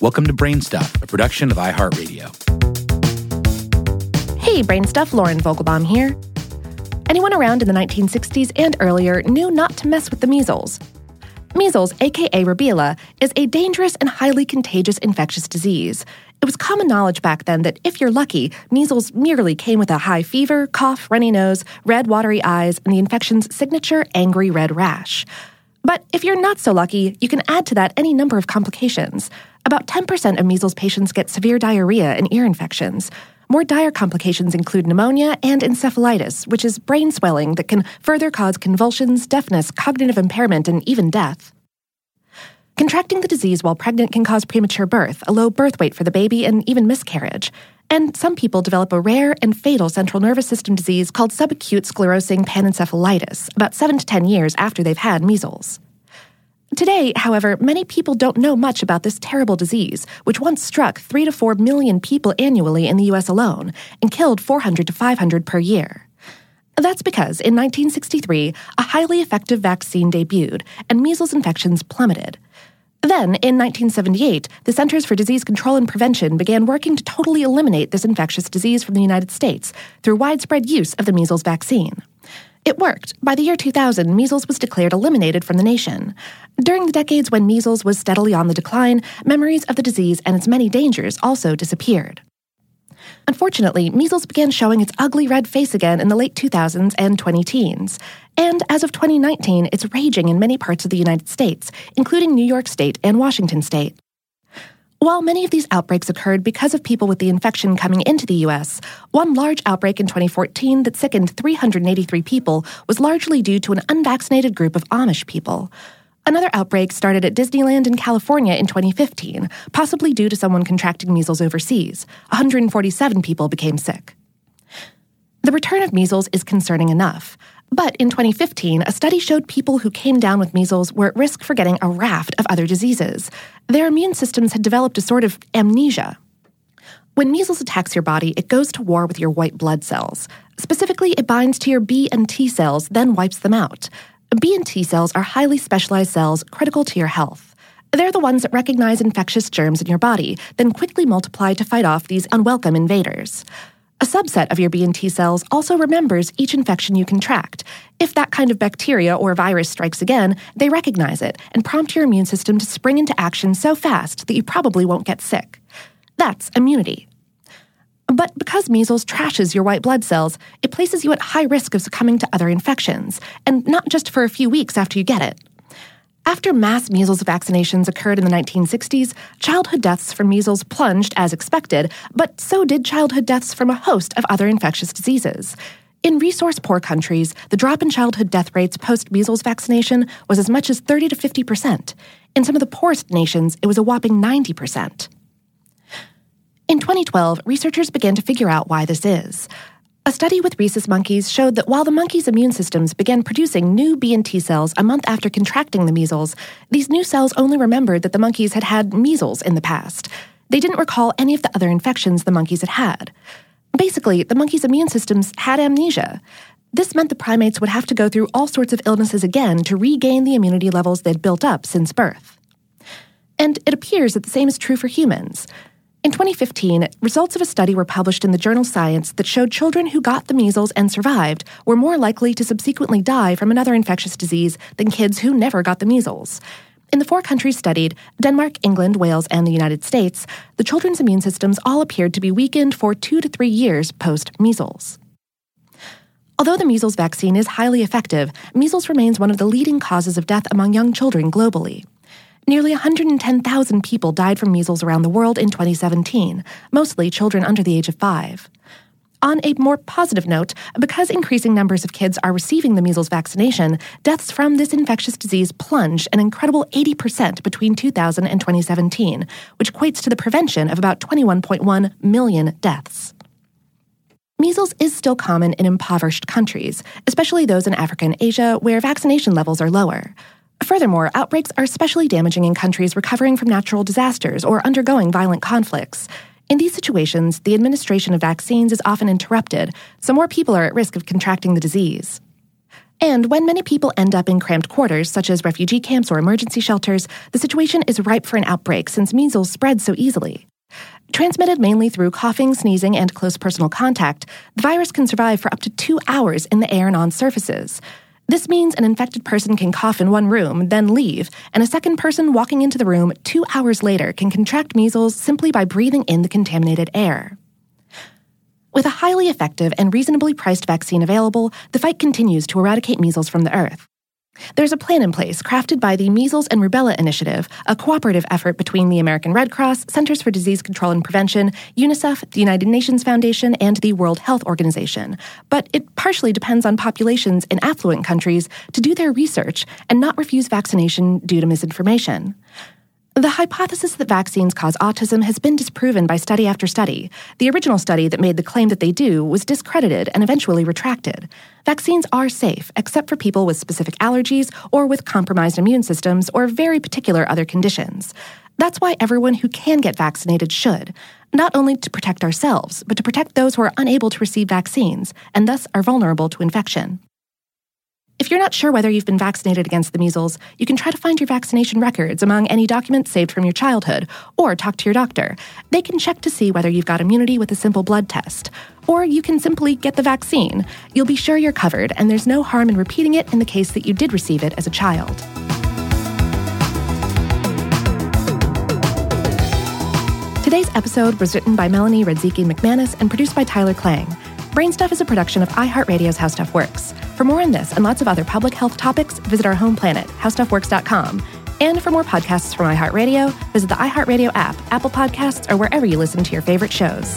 Welcome to Brainstuff, a production of iHeartRadio. Hey, Brainstuff, Lauren Vogelbaum here. Anyone around in the 1960s and earlier knew not to mess with the measles. Measles, aka rubeola, is a dangerous and highly contagious infectious disease. It was common knowledge back then that if you're lucky, measles merely came with a high fever, cough, runny nose, red, watery eyes, and the infection's signature angry red rash. But if you're not so lucky, you can add to that any number of complications. About 10% of measles patients get severe diarrhea and ear infections. More dire complications include pneumonia and encephalitis, which is brain swelling that can further cause convulsions, deafness, cognitive impairment, and even death. Contracting the disease while pregnant can cause premature birth, a low birth weight for the baby, and even miscarriage. And some people develop a rare and fatal central nervous system disease called subacute sclerosing panencephalitis about 7 to 10 years after they've had measles. Today, however, many people don't know much about this terrible disease, which once struck 3 to 4 million people annually in the US alone and killed 400 to 500 per year. That's because in 1963, a highly effective vaccine debuted and measles infections plummeted. Then, in 1978, the Centers for Disease Control and Prevention began working to totally eliminate this infectious disease from the United States through widespread use of the measles vaccine. It worked. By the year 2000, measles was declared eliminated from the nation. During the decades when measles was steadily on the decline, memories of the disease and its many dangers also disappeared. Unfortunately, measles began showing its ugly red face again in the late 2000s and 20 teens. And as of 2019, it's raging in many parts of the United States, including New York State and Washington State. While many of these outbreaks occurred because of people with the infection coming into the U.S., one large outbreak in 2014 that sickened 383 people was largely due to an unvaccinated group of Amish people. Another outbreak started at Disneyland in California in 2015, possibly due to someone contracting measles overseas. 147 people became sick. The return of measles is concerning enough. But in 2015, a study showed people who came down with measles were at risk for getting a raft of other diseases. Their immune systems had developed a sort of amnesia. When measles attacks your body, it goes to war with your white blood cells. Specifically, it binds to your B and T cells, then wipes them out. B and T cells are highly specialized cells critical to your health. They're the ones that recognize infectious germs in your body, then quickly multiply to fight off these unwelcome invaders. A subset of your B and T cells also remembers each infection you contract. If that kind of bacteria or virus strikes again, they recognize it and prompt your immune system to spring into action so fast that you probably won't get sick. That's immunity. But because measles trashes your white blood cells, it places you at high risk of succumbing to other infections, and not just for a few weeks after you get it. After mass measles vaccinations occurred in the 1960s, childhood deaths from measles plunged as expected, but so did childhood deaths from a host of other infectious diseases. In resource poor countries, the drop in childhood death rates post measles vaccination was as much as 30 to 50 percent. In some of the poorest nations, it was a whopping 90 percent. In 2012, researchers began to figure out why this is. A study with rhesus monkeys showed that while the monkeys' immune systems began producing new B and T cells a month after contracting the measles, these new cells only remembered that the monkeys had had measles in the past. They didn't recall any of the other infections the monkeys had had. Basically, the monkeys' immune systems had amnesia. This meant the primates would have to go through all sorts of illnesses again to regain the immunity levels they'd built up since birth. And it appears that the same is true for humans. In 2015, results of a study were published in the journal Science that showed children who got the measles and survived were more likely to subsequently die from another infectious disease than kids who never got the measles. In the four countries studied Denmark, England, Wales, and the United States the children's immune systems all appeared to be weakened for two to three years post measles. Although the measles vaccine is highly effective, measles remains one of the leading causes of death among young children globally. Nearly 110,000 people died from measles around the world in 2017, mostly children under the age of five. On a more positive note, because increasing numbers of kids are receiving the measles vaccination, deaths from this infectious disease plunged an incredible 80% between 2000 and 2017, which equates to the prevention of about 21.1 million deaths. Measles is still common in impoverished countries, especially those in Africa and Asia where vaccination levels are lower. Furthermore, outbreaks are especially damaging in countries recovering from natural disasters or undergoing violent conflicts. In these situations, the administration of vaccines is often interrupted, so more people are at risk of contracting the disease. And when many people end up in cramped quarters, such as refugee camps or emergency shelters, the situation is ripe for an outbreak since measles spread so easily. Transmitted mainly through coughing, sneezing, and close personal contact, the virus can survive for up to two hours in the air and on surfaces. This means an infected person can cough in one room, then leave, and a second person walking into the room two hours later can contract measles simply by breathing in the contaminated air. With a highly effective and reasonably priced vaccine available, the fight continues to eradicate measles from the earth. There's a plan in place crafted by the Measles and Rubella Initiative, a cooperative effort between the American Red Cross, Centers for Disease Control and Prevention, UNICEF, the United Nations Foundation, and the World Health Organization. But it partially depends on populations in affluent countries to do their research and not refuse vaccination due to misinformation. The hypothesis that vaccines cause autism has been disproven by study after study. The original study that made the claim that they do was discredited and eventually retracted. Vaccines are safe, except for people with specific allergies or with compromised immune systems or very particular other conditions. That's why everyone who can get vaccinated should, not only to protect ourselves, but to protect those who are unable to receive vaccines and thus are vulnerable to infection. If you're not sure whether you've been vaccinated against the measles, you can try to find your vaccination records among any documents saved from your childhood, or talk to your doctor. They can check to see whether you've got immunity with a simple blood test. Or you can simply get the vaccine. You'll be sure you're covered, and there's no harm in repeating it in the case that you did receive it as a child. Today's episode was written by Melanie Radzicki McManus and produced by Tyler Klang. Brainstuff is a production of iHeartRadio's How Stuff Works. For more on this and lots of other public health topics, visit our home planet, howstuffworks.com. And for more podcasts from iHeartRadio, visit the iHeartRadio app, Apple Podcasts, or wherever you listen to your favorite shows.